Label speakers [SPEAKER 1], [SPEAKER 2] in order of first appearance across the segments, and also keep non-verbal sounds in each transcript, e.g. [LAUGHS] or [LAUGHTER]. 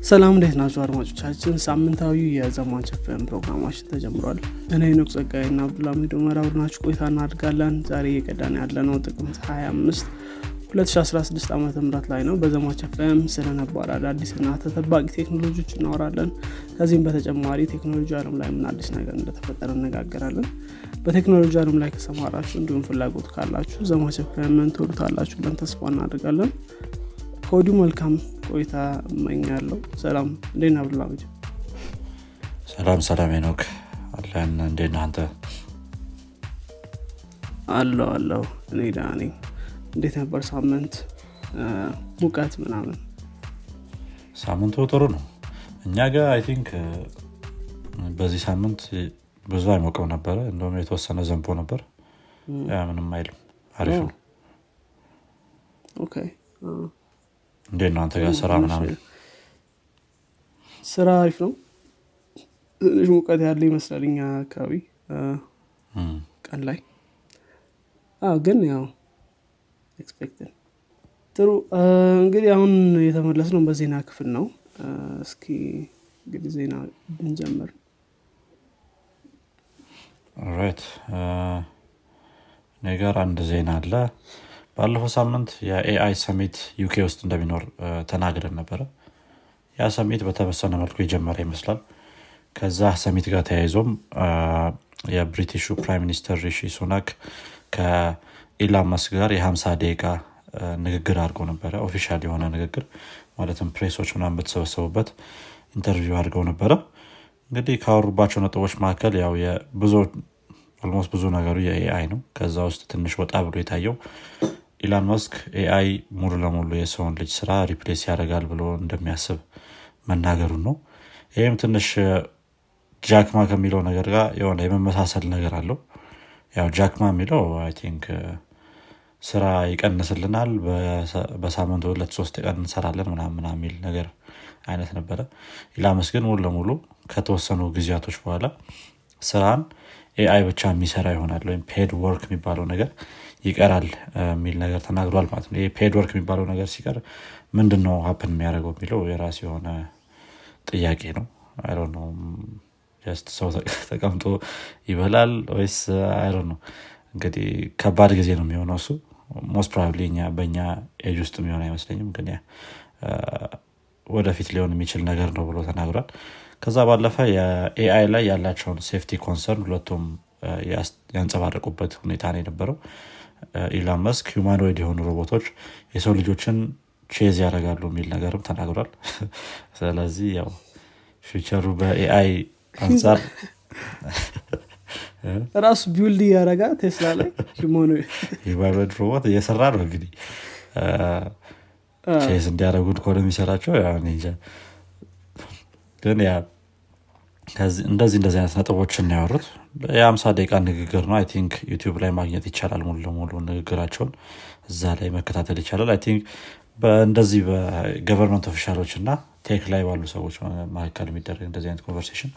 [SPEAKER 1] ሰላም እንዴት ናቸው አድማጮቻችን? ሳምንታዊ የዘማች ፍም ፕሮግራማችን ተጀምሯል። እኔ ኖቅ ጸጋይ ና አብዱልሚድ ኡመር አብረናችሁ ቆይታ እናድርጋለን ዛሬ እየቀዳን ያለነው ጥቅምት 25 2016 ዓ ም ላይ ነው። በዘማች ፍም ስለነባር አዳዲስና ተጠባቂ ቴክኖሎጂዎች እናወራለን። ከዚህም በተጨማሪ ቴክኖሎጂ አለም ላይ ምን አዲስ ነገር እንደተፈጠረ እነጋገራለን በቴክኖሎጂ አለም ላይ ከሰማራችሁ እንዲሁም ፍላጎት ካላችሁ ዘማች ፍምን ትወዱታላችሁ ብለን ተስፋ እናደርጋለን ከወዲሁ መልካም ቆይታ እመኛለሁ። ሰላም ነህ አብዱልሚድ
[SPEAKER 2] ሰላም ሰላም ኖክ አለን። እንዴት ነህ አንተ?
[SPEAKER 1] አለሁ አለሁ እኔ ደህና ነኝ። እንዴት ነበር ሳምንት? ሙቀት ምናምን?
[SPEAKER 2] ሳምንቱ ጥሩ ነው። እኛ ጋር I think በዚህ ሳምንት ብዙ አይሞቅም ነበረ። እንደውም የተወሰነ ዘንቦ ነበር። ምንም አይልም። አሪፍ ነው።
[SPEAKER 1] okay
[SPEAKER 2] እንዴት ነው አንተ ጋር ስራ ምናምን?
[SPEAKER 1] ስራ አሪፍ ነው። ትንሽ ሙቀት ያለ ይመስላል እኛ አካባቢ። ቀን ላይ። ግን ያው expect ን ጥሩ። እንግዲህ አሁን የተመለስ ነው በዜና ክፍል ነው። እስኪ እንግዲህ ዜና ብንጀምር።
[SPEAKER 2] right እኔ ጋር አንድ ዜና አለ ባለፈው ሳምንት የ AI summit ዩኬ ውስጥ እንደሚኖር ተናግረን ነበረ። ያ summit በተወሰነ መልኩ የጀመረ ይመስላል። ከዛ summit ጋር ተያይዞም የ British ኡ prime minister ሪሺ ሱናክ ከኢላን መስክ ጋር የ50 ደቂቃ ንግግር አድርገው ነበረ። official የሆነ ንግግር ማለትም ፕሬሶች ምናምን በተሰበሰቡበት interview አድርገው ነበረ። እንግዲህ ካወሩባቸው ነጥቦች መካከል ያው የብዙ almost ብዙ ነገሩ የ AI ነው። ከዛ ውስጥ ትንሽ ወጣ ብሎ የታየው ኢላን መስክ AI ሙሉ ለሙሉ የሰውን ልጅ ስራ replace ያደርጋል ብሎ እንደሚያስብ መናገሩን ነው። ይህም ትንሽ ጃክ ማ ከሚለው ነገር ጋር የሆነ የመመሳሰል ነገር አለው። ያው ጃክ ማ የሚለው I think ስራ ይቀንስልናል በሳምንት ሁለት ሶስት ቀን እንሰራለን ምናምን የሚል ነገር አይነት ነበረ። ኢላን መስክ ግን ሙሉ ለሙሉ ከተወሰኑ ጊዜያቶች በኋላ ስራን AI ብቻ የሚሰራ ይሆናል ወይም paid work የሚባለው ነገር ይቀራል የሚል ነገር ተናግሯል ማለት ነው። paid work የሚባለው ነገር ሲቀር ምንድን ነው happen የሚያደርገው የሚለው የራሱ የሆነ ጥያቄ ነው። I don't know just ሰው ተቀ- ተቀምጦ ይበላል ወይስ I don't know እንግዲህ ከባድ ጊዜ ነው የሚሆነው እሱ። most probably እኛ በእኛ ኤጅ ውስጥ የሚሆን አይመስለኝም ግን ወደፊት ሊሆን የሚችል ነገር ነው ብሎ ተናግሯል። ከዛ ባለፈ የ AI ላይ ያላቸውን safety concern ሁለቱም ያንጸባረቁበት ሁኔታ ነው የነበረው ኢላን መስክ humanoid የሆኑ ሮቦቶች የሰው ልጆችን chase ያደርጋሉ የሚል ነገርም ተናግሯል። [LAUGHS] ስለዚህ ያው future ኡ በ AI አንጻር [LAUGHS]
[SPEAKER 1] ራሱ ቢውልድ እያረጋ ቴስላ ላይ
[SPEAKER 2] የባይበድ [LAUGHS] ሮቦት እየሰራ ነው እንግዲህ። ቼዝ እንዲያደረጉ ከሆነ የሚሰራቸው ግን እንደዚህ እንደዚህ አይነት ነጥቦችን ያወሩት የአምሳ ደቂቃ ንግግር ነው። አይ ቲንክ ዩቲዩብ ላይ ማግኘት ይቻላል ሙሉ ለሙሉ ንግግራቸውን እዛ ላይ መከታተል ይቻላል። አይ ቲንክ በእንደዚህ በገቨርንመንት ኦፊሻሎች እና tech ላይ ባሉ ሰዎች መካከል የሚደረግ እንደዚህ አይነት conversation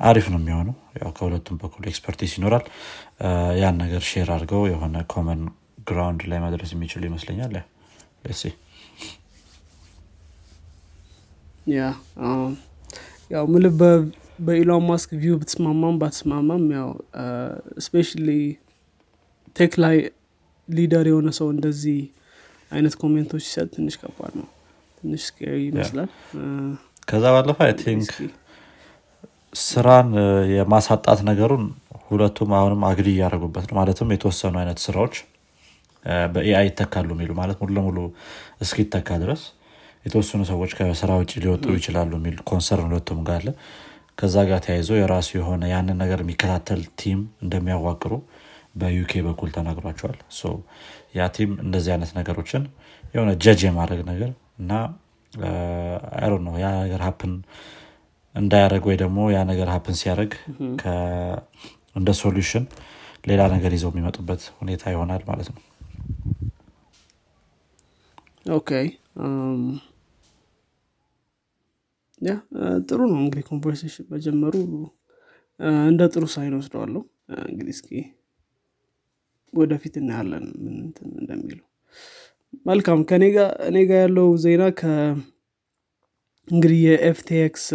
[SPEAKER 2] አሪፍ ነው የሚሆነው። ያው ከሁለቱም በኩል expertise ይኖራል። ያን ነገር share አድርገው የሆነ common ground ላይ መድረስ የሚችሉ ይመስለኛል። ያ
[SPEAKER 1] ያው ምል በኢሎን ማስክ view ብትስማማም ባትስማማም ያው specially tech ላይ leader የሆነ ሰው እንደዚህ አይነት comment ኦች ሲሰጥ ትንሽ ከባድ ነው። ትንሽ scary ይመስላል።
[SPEAKER 2] ከዛ ባለፈ I
[SPEAKER 1] think
[SPEAKER 2] ስራን የማሳጣት ነገሩን ሁለቱም አሁንም agree እያደረጉበት ነው። ማለትም የተወሰኑ አይነት ስራዎች በ AI ይተካሉ የሚሉ ማለት ሙሉ ለሙሉ እስኪተካ ድረስ የተወሰኑ ሰዎች ከስራ ውጭ ሊወጡ ይችላሉ የሚል concern ሁለቱም ጋር አለ ከዛ ጋር ተያይዞ የራሱ የሆነ ያንን ነገር የሚከታተል team እንደሚያዋቅሩ በዩኬ በኩል ተናግሯቸዋል። ያ team እንደዚህ አይነት ነገሮችን የሆነ ጀጅ የማድረግ ነገር እና አይ ነው ያ ነገር happen እንዳያደረግ ወይ ደግሞ ያ ነገር happen ሲያደረግ እንደ solution ሌላ ነገር ይዘው የሚመጡበት ሁኔታ ይሆናል ማለት ነው።
[SPEAKER 1] okay ያ ጥሩ ነው። እንግዲህ conversation መጀመሩ እንደ ጥሩ sign ወስደዋለሁ። እንግዲህ እስኪ ወደፊት እናያለን ምን እንትን መልካም ከኔ እኔ ጋር ያለው ዜና ከ እንግዲህ የ FTX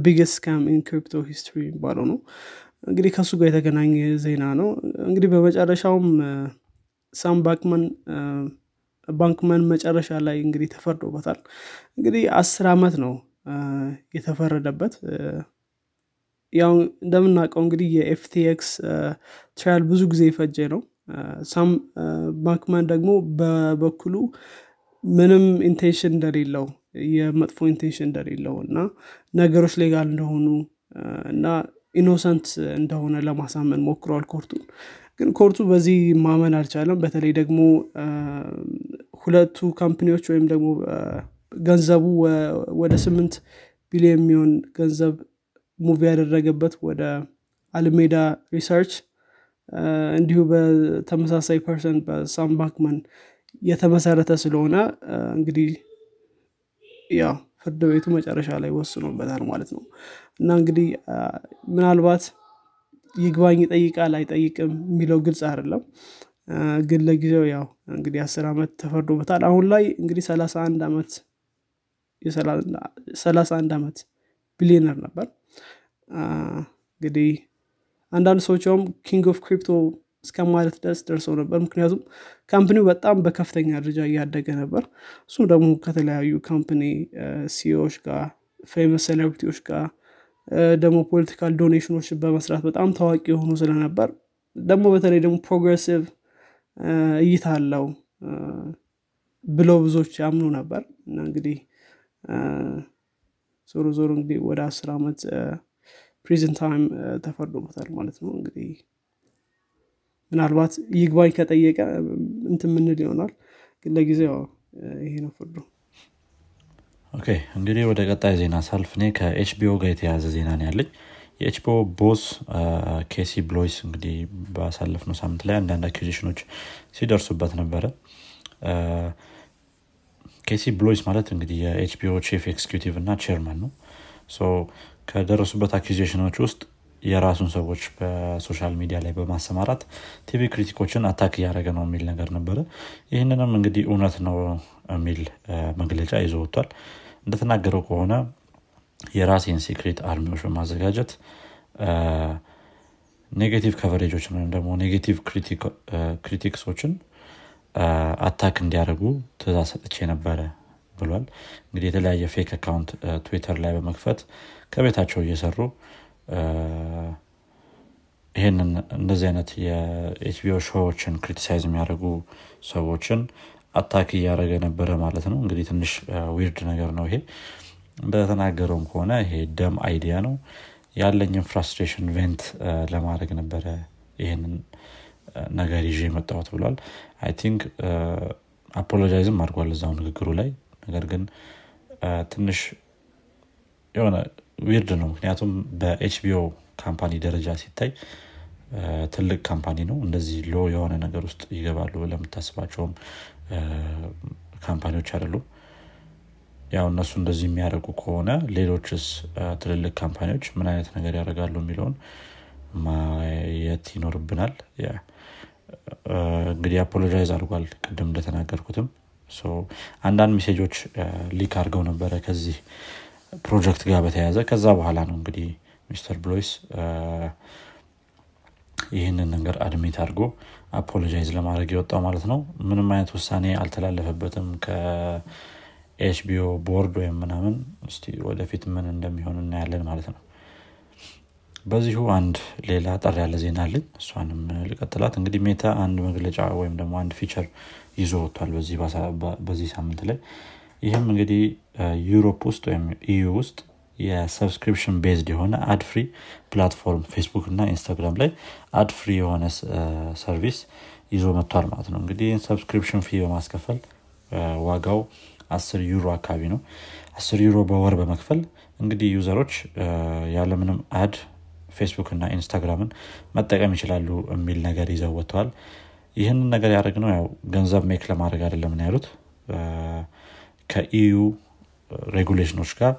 [SPEAKER 1] biggest scam in crypto history የሚባለው ነው። እንግዲህ ከእሱ ጋር የተገናኘ ዜና ነው። እንግዲህ በመጨረሻውም ሳም ባክመን ባንክመን መጨረሻ ላይ እንግዲህ ተፈርዶበታል። እንግዲህ አስር አመት ነው የተፈረደበት። ያው እንደምናውቀው እንግዲህ የ FTX trial ብዙ ጊዜ የፈጀ ነው። ሳም ባንክመን ደግሞ በበኩሉ ምንም intention እንደሌለው የመጥፎ intention እንደሌለው እና ነገሮች legal እንደሆኑ እና innocent እንደሆነ ለማሳመን ሞክረዋል court ኡን። ግን court ኡ በዚህ ማመን አልቻለም። በተለይ ደግሞ ሁለቱ company ዎች ወይም ደግሞ ገንዘቡ ወደ ስምንት ቢሊዮን የሚሆን ገንዘብ move ያደረገበት ወደ Alameda Research እንዲሁ በተመሳሳይ person በሳም ባክመን የተመሰረተ ስለሆነ እንግዲህ ያው ፍርድ ቤቱ መጨረሻ ላይ ወስኖበታል ማለት ነው። እና እንግዲህ ምናልባት ይግባኝ ይጠይቃል አይጠይቅም የሚለው ግልጽ አይደለም ግን ለጊዜው ያው እንግዲህ አስር ዓመት ተፈርዶበታል። አሁን ላይ እንግዲህ ሰላሳ አንድ ዓመት ሰላሳ አንድ ዓመት ቢሊዮነር ነበር። እንግዲህ አንዳንድ ሰዎችም king of crypto እስከ ማለት ደርሰው ነበር። ምክንያቱም company ው በጣም በከፍተኛ ደረጃ እያደገ ነበር። እሱም ደግሞ ከተለያዩ company ዎች ጋር famous celebrity ዎች ጋር ደግሞ political donation ኦች በመስራት በጣም ታዋቂ የሆኑ ስለነበር ደግሞ በተለይ ደግሞ progressive እይታ አለው ብለው ብዙዎች ያምኑ ነበር። እና እንግዲህ ዞሮ ዞሮ እንግዲህ ወደ አስር ዓመት prison time ተፈርዶበታል ማለት ነው። እንግዲህ ምናልባት ይግባኝ ከጠየቀ እንት ምንል ይሆናል። ግን ለጊዜው ይሄ ነው ፍርዱ።
[SPEAKER 2] okay እንግዲህ ወደ ቀጣይ ዜና ሳልፍ እኔ ከ HBO ጋር የተያዘ ዜና ነው ያለኝ የ HBO boss ኬሲ ብሎይስ እንግዲህ ባሳለፍነው ሳምንት ላይ አንዳንድ አኪዚሽኖች ሲደርሱበት ነበረ። ኬሲ ብሎይስ ማለት እንግዲህ የ HBO chief executive እና chairman ነው። ከደረሱበት አኪዜሽኖች ውስጥ የራሱን ሰዎች በ social media ላይ በማሰማራት TV critic ኦችን attack እያደረገ ነው የሚል ነገር ነበረ። ይህንንም እንግዲህ እውነት ነው የሚል መግለጫ ይዞ ወጥቷል። እንደተናገረው ከሆነ የራሴን secret army ዎች በማዘጋጀት negative coverage ኦችን ወይም ደግሞ negative critics ኦችን attack እንዲያደርጉ ትእዛዝ ሰጥቼ ነበረ ብሏል። እንግዲህ የተለያየ fake account ትዊተር ላይ በመክፈት ከቤታቸው እየሰሩ ይህንን እንደዚህ አይነት የ HBO show ዎችን criticize የሚያደርጉ ሰዎችን attack እያደረገ ነበረ ማለት ነው። እንግዲህ ትንሽ weird ነገር ነው ይሄ እንደተናገረውም ከሆነ ይሄ dumb idea ነው። ያለኝን frustration vent ለማድረግ ነበረ ይህንን ነገር ይዤ የመጣሁት ብሏል። I think apologize ም አድርጓል እዛው ንግግሩ ላይ። ነገር ግን ትንሽ የሆነ weird ነው። ምክንያቱም በ HBO company ደረጃ ሲታይ ትልቅ company ነው። እንደዚህ low የሆነ ነገር ውስጥ ይገባሉ ለምታስባቸውም company ዎች አይደሉም ያው እነሱ እንደዚህ የሚያደርጉ ከሆነ ሌሎችስ ትልልቅ company ዎች ምን አይነት ነገር ያደርጋሉ የሚለውን ማየት ይኖርብናል። እንግዲህ apologize አድርጓል ቅድም እንደተናገርኩትም። አንዳንድ message ኦች leak አድርገው ነበረ ከዚህ ፕሮጀክት ጋር በተያያዘ። ከዛ በኋላ ነው እንግዲህ ሚስተር ብሎይስ ይህንን ነገር admit አድርጎ apologize ለማድረግ የወጣው ማለት ነው። ምንም አይነት ውሳኔ አልተላለፈበትም ከ HBO board ወይም ምናምን እስቲ ወደፊት ምን እንደሚሆን እናያለን ማለት ነው። በዚሁ አንድ ሌላ ጠር ያለ ዜና አለኝ። እሷንም ልቀጥላት። እንግዲህ ሜታ አንድ መግለጫ ወይም ደግሞ አንድ feature ይዞ ወጥቷል በዚህ ሳምንት ላይ። ይህም እንግዲህ Europe ውስጥ ወይም EU ውስጥ የ subscription based የሆነ ad free platform ፌስቡክ እና ኢንስታግራም ላይ ad free የሆነ service ይዞ መጥቷል ማለት ነው። እንግዲህ subscription fee በማስከፈል ዋጋው አስር ዩሮ አካባቢ ነው። አስር ዩሮ በወር በመክፈል እንግዲህ user ኦች ያለምንም ad ፌስቡክ እና ኢንስታግራምን መጠቀም ይችላሉ የሚል ነገር ይዘው ወጥተዋል። ይህንን ነገር ያደረግነው ያው ገንዘብ make ለማድረግ አይደለም ያሉት። ከ EU regulation ኦች ጋር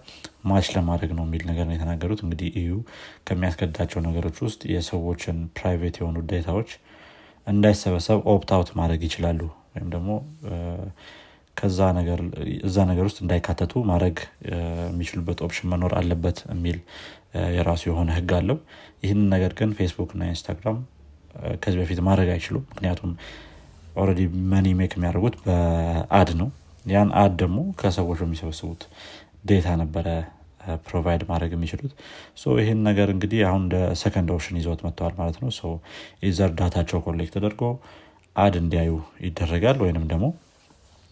[SPEAKER 2] match ለማድረግ ነው የሚል ነገር ነው የተናገሩት። እንግዲህ EU ከሚያስገዳቸው ነገሮች ውስጥ የሰዎችን private የሆኑ data ዎች እንዳይሰበሰብ opt out ማድረግ ይችላሉ። ወይም ደግሞ ከዛ ነገር እዛ ነገር ውስጥ እንዳይካተቱ ማድረግ የሚችሉበት option መኖር አለበት የሚል የራሱ የሆነ ህግ አለው። ይህንን ነገር ግን ፌስቡክ እና ኢንስታግራም ከዚህ በፊት ማድረግ አይችሉም። ምክንያቱም already money make የሚያደርጉት በ ad ነው። ያን ad ደግሞ ከሰዎች በሚሰበስቡት data ነበረ provide ማድረግ የሚችሉት። ይህን ነገር እንግዲህ አሁን እንደ second option ይዘውት መጥተዋል ማለት ነው። either data ቸው collect ተደርጎ ad እንዲያዩ ይደረጋል ወይንም ደግሞ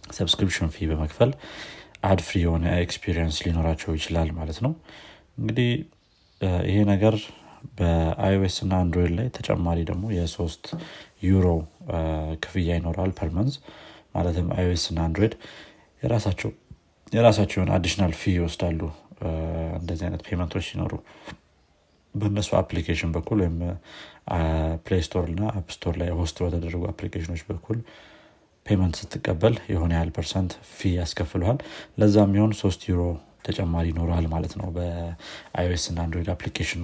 [SPEAKER 2] subscription fee በመክፈል ad free የሆነ experience ሊኖራቸው ይችላል ማለት ነው። እንግዲህ ይሄ ነገር በ iOS እና Android ላይ ተጨማሪ ደግሞ የሶስት ዩሮ ክፍያ ይኖረዋል per month ማለትም iOS እና Android የራሳቸው የራሳቸው የሆነ additional fee ይወስዳሉ። እንደዚህ አይነት payment ኦች ሲኖሩ በእነሱ application በኩል ወይም Play Store እና App Store ላይ host በተደረጉ application ኦች በኩል payment ስትቀበል የሆነ ያህል percent fee ያስከፍልሃል። ለዛ የሚሆን ሶስት ዩሮ ተጨማሪ ይኖረሃል ማለት ነው በ iOS እና Android application ኑ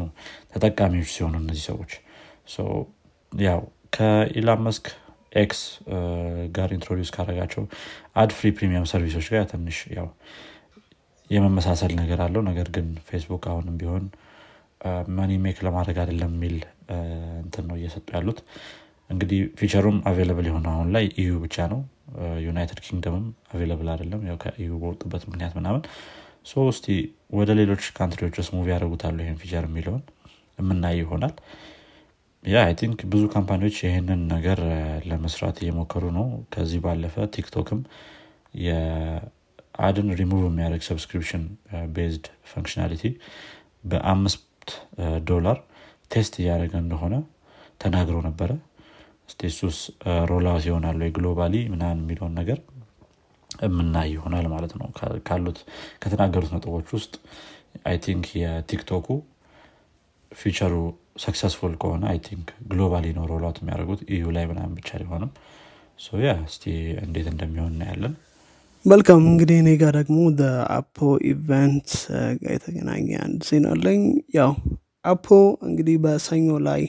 [SPEAKER 2] ተጠቃሚዎች ሲሆኑ እነዚህ ሰዎች። ያው ከኢላን መስክ X ጋር introduce ካደረጋቸው ad free premium service ኦች ጋር ትንሽ ያው የመመሳሰል ነገር አለው። ነገር ግን ፌስቡክ አሁንም ቢሆን money make ለማድረግ አይደለም የሚል እንትን ነው እየሰጡ ያሉት እንግዲህ feature ሩም available የሆነ አሁን ላይ EU ብቻ ነው። United Kingdom ም available አይደለም። ያው ከ EU በወጡበት ምክንያት ምናምን። so እስቲ ወደ ሌሎች country ዎች ውስጥ move ያደርጉታል ይህን feature የሚለውን የምናይ ይሆናል። yeah I think ብዙ company ዎች ይህንን ነገር ለመስራት እየሞከሩ ነው። ከዚህ ባለፈ ቲክቶክም የ ad ን ሪሙቭ የሚያደርግ subscription based functionality በአምስት ዶላር test እያደረገ እንደሆነ ተናግሮ ነበረ እስቲ እሱስ rollout ይሆናል ወይ globally ምናምን የሚለውን ነገር የምናይ ይሆናል ማለት ነው። ካሉት ከተናገሩት ነጥቦች ውስጥ I think የቲክቶኩ feature ሩ successful ከሆነ I think globally ነው rollout የሚያደርጉት። EU ላይ ምናምን ብቻ ሊሆንም yeah እስቲ እንዴት እንደሚሆን እናያለን።
[SPEAKER 1] መልካም እንግዲህ እኔ ጋር ደግሞ አፕል event ጋር የተገናኘ አንድ ዜና አለኝ። ያው አፕል እንግዲህ በሰኞ ላይ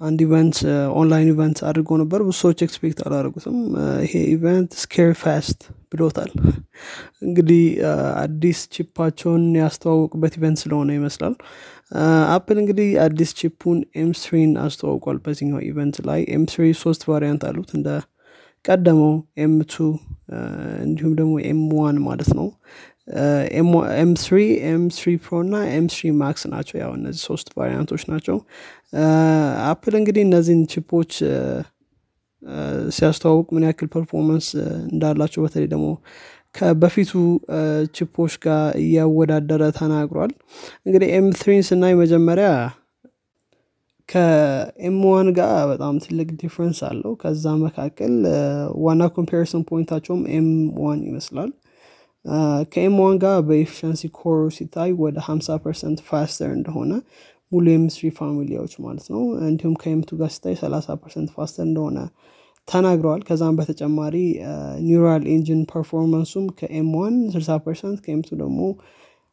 [SPEAKER 1] አንድ event online event አድርጎ ነበር። ብዙ ሰዎች expect አላደረጉትም። ይሄ event scary fast ብሎታል። [LAUGHS] እንግዲህ አዲስ chip ኣቸውን ያስተዋወቁበት event ስለሆነ ይመስላል። አፕል እንግዲህ አዲስ chip ኑን M3 ን አስተዋውቋል በዚኛው event ላይ። M3 ሶስት variant አሉት እንደ ቀደመው M2 እንዲሁም ደግሞ M1 ማለት ነው M3 M3 Pro እና ኤም ስሪ ማክስ ናቸው። ያው እነዚህ ሶስት variant ኦች ናቸው። አፕል እንግዲህ እነዚህን chip ኦች ሲያስተዋውቅ ምን ያክል performance እንዳላቸው በተለይ ደግሞ ከበፊቱ chip ኦች ጋር እያወዳደረ ተናግሯል። እንግዲህ M3 ን ስናይ መጀመሪያ ከ M1 ጋር በጣም ትልቅ difference አለው። ከዛ መካከል ዋና comparison point ኣቸውም M one ይመስላል ከ M one ጋር በ efficiency core ሲታይ ወደ 50 percent faster እንደሆነ ሙሉ የ M three family ዎች ማለት ነው። እንዲሁም ከ M two ጋር ሲታይ 30 percent faster እንደሆነ ተናግረዋል። ከዛም በተጨማሪ ኒውራል ኢንጂን ፐርፎርማንሱም ከኤም ዋን 60 ፐርሰንት ከኤምቱ ደግሞ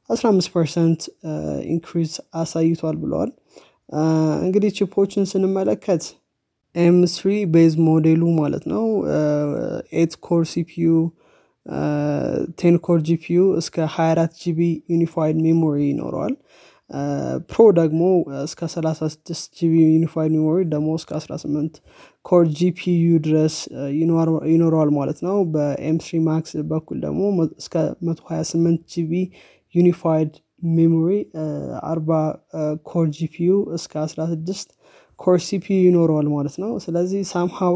[SPEAKER 1] 15 percent increase አሳይቷል ብለዋል። እንግዲህ chip ኦችን ስንመለከት M three base model ኡ ማለት ነው eight core CPU ten core GPU እስከ 24 GB unified memory ይኖረዋል። Pro ደግሞ እስከ 36 GB unified memory ደግሞ እስከ 18 core GPU ድረስ ይኖረዋል ማለት ነው። በ M3 Max በኩል ደግሞ እስከ 128 GB unified memory 40 core GPU እስከ 16 core CPU ይኖረዋል ማለት ነው። ስለዚህ somehow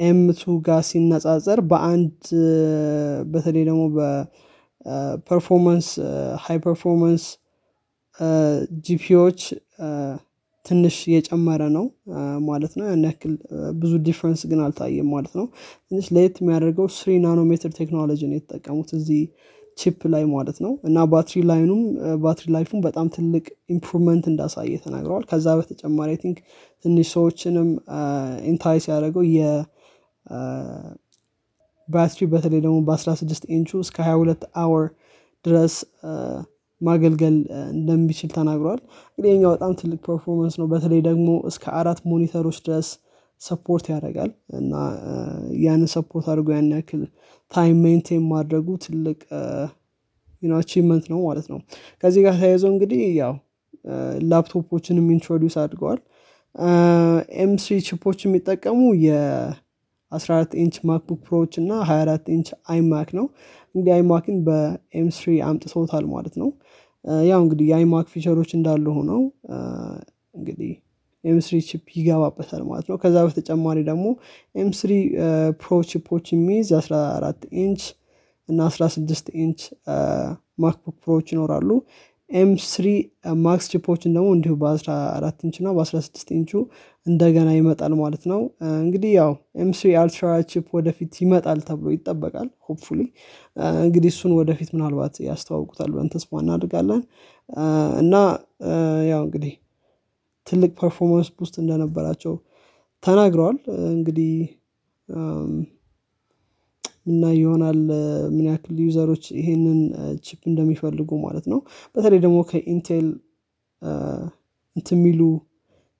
[SPEAKER 1] ከ M two ጋር ሲነጻጸር በአንድ በተለይ ደግሞ በ performance high performance GPU ዎች ትንሽ የጨመረ ነው ማለት ነው። ያን ያክል ብዙ difference ግን አልታየም ማለት ነው። ትንሽ ለየት የሚያደርገው three nanometer ቴክኖሎጂ ነው የተጠቀሙት እዚህ chip ላይ ማለት ነው። እና ባትሪ ላይኑም ባትሪ life ኡም በጣም ትልቅ improvement እንዳሳየ ተናግረዋል። ከዛ በተጨማሪ think ትንሽ ሰዎችንም entice ያደረገው የባትሪ በተለይ ደግሞ በ16 ኢንቹ እስከ 22 hour ድረስ ማገልገል እንደሚችል ተናግሯል። እንግዲህ ያው በጣም ትልቅ performance ነው። በተለይ ደግሞ እስከ አራት monitor ኦች ድረስ support ያደርጋል እና ያንን support አድርጎ ያን ያክል time maintain ማድረጉ ትልቅ achievement ነው ማለት ነው። ከዚህ ጋር ተያይዘው እንግዲህ ያው laptop ኦችንም introduce አድርገዋል። M three chip ኦች የሚጠቀሙ የ14 inch MacBook Pro ዎች እና 24 inch iMac ነው። እንግዲህ iMac ን በ M three አምጥተውታል ማለት ነው። ያው እንግዲህ የ iMac feature ኦች እንዳሉ ሆነው እንግዲህ M three chip ይገባበታል ማለት ነው። ከዛ በተጨማሪ ደግሞ M three Pro chip ኦች የሚይዝ 14 ኢንች እና 16 inch MacBook Pro ዎች ይኖራሉ M three Max chip ኦችን ደግሞ እንዲሁ በ14 ኢንች እና በ16 ኢንቹ እንደገና ይመጣል ማለት ነው። እንግዲህ ያው M Ultra chip ወደፊት ይመጣል ተብሎ ይጠበቃል hopefully። እንግዲህ እሱን ወደፊት ምናልባት ያስተዋውቁታል ብለን ተስፋ እናድርጋለን እና ያው እንግዲህ ትልቅ performance boost እንደነበራቸው ተናግረዋል። እንግዲህ እና ይሆናል ምን ያክል user ኦች ይሄንን chip እንደሚፈልጉ ማለት ነው። በተለይ ደግሞ ከ Intel እንትሚሉ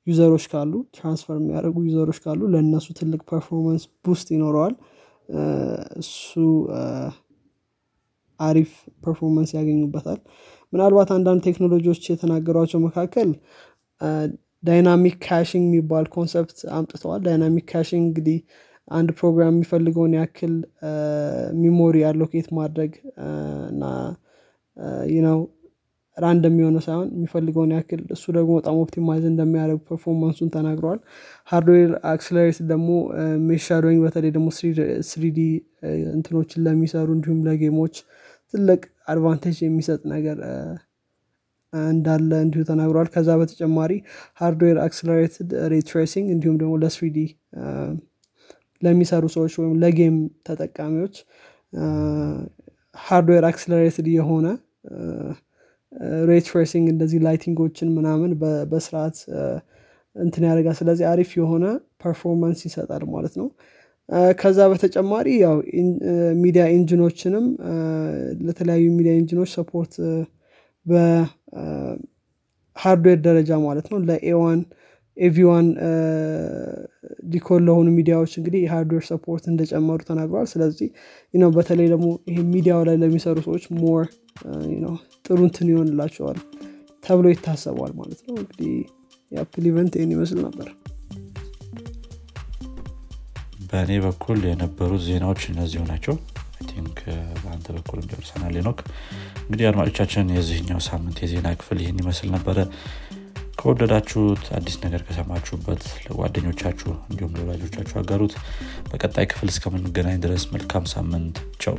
[SPEAKER 1] user ኦች ካሉ transfer የሚያደርጉ user ኦች ካሉ ለእነሱ ትልቅ performance boost ይኖረዋል። እሱ አሪፍ performance ያገኙበታል። ምናልባት አንዳንድ ቴክኖሎጂዎች የተናገሯቸው መካከል dynamic caching የሚባል concept አምጥተዋል። dynamic caching እንግዲህ አንድ ፕሮግራም የሚፈልገውን ያክል memory allocate ማድረግ እና random የሆነ ሳይሆን የሚፈልገውን ያክል እሱ ደግሞ በጣም optimize እንደሚያደርግ performance ኡን ተናግረዋል hardware accelerate ደግሞ mesh shading በተለይ ደግሞ three D እንትኖችን ለሚሰሩ እንዲሁም ለ game ኦች ትልቅ advantage የሚሰጥ ነገር እንዳለ እንዲሁ ተናግሯል። ከዛ በተጨማሪ hardware accelerated ray tracing እንዲሁም ደግሞ ለ three D ለሚሰሩ ሰዎች ወይም ለ game ተጠቃሚዎች hardware accelerated የሆነ ray tracing እንደዚህ lighting ኦችን ምናምን በስርዓት እንትን ያደርጋል። ስለዚህ አሪፍ የሆነ performance ይሰጣል ማለት ነው። ከዛ በተጨማሪ ያው media engine ኦችንም ለተለያዩ media engine ኦች support በ hardware ደረጃ ማለት ነው። ለ A one AV one decode ለሆኑ ሚዲያዎች እንግዲህ የ hardware support እንደጨመሩ ተናግረዋል። ስለዚህ ነው በተለይ ደግሞ ይሄ ሚዲያው ላይ ለሚሰሩ ሰዎች more ጥሩ እንትን ይሆንላቸዋል ተብሎ ይታሰቧል ማለት ነው። እንግዲህ የ Apple event ይህን ይመስል ነበር።
[SPEAKER 2] በእኔ በኩል የነበሩት ዜናዎች እነዚሁ ናቸው። think በአንተ በኩል እንደርሰናል ኖክ እንግዲህ አድማጮቻችን የዚህኛው ሳምንት የዜና ክፍል ይህን ይመስል ነበረ ከወደዳችሁት አዲስ ነገር ከሰማችሁበት ለጓደኞቻችሁ እንዲሁም ለወላጆቻችሁ አጋሩት። በቀጣይ ክፍል እስከምንገናኝ ድረስ መልካም ሳምንት። ቸው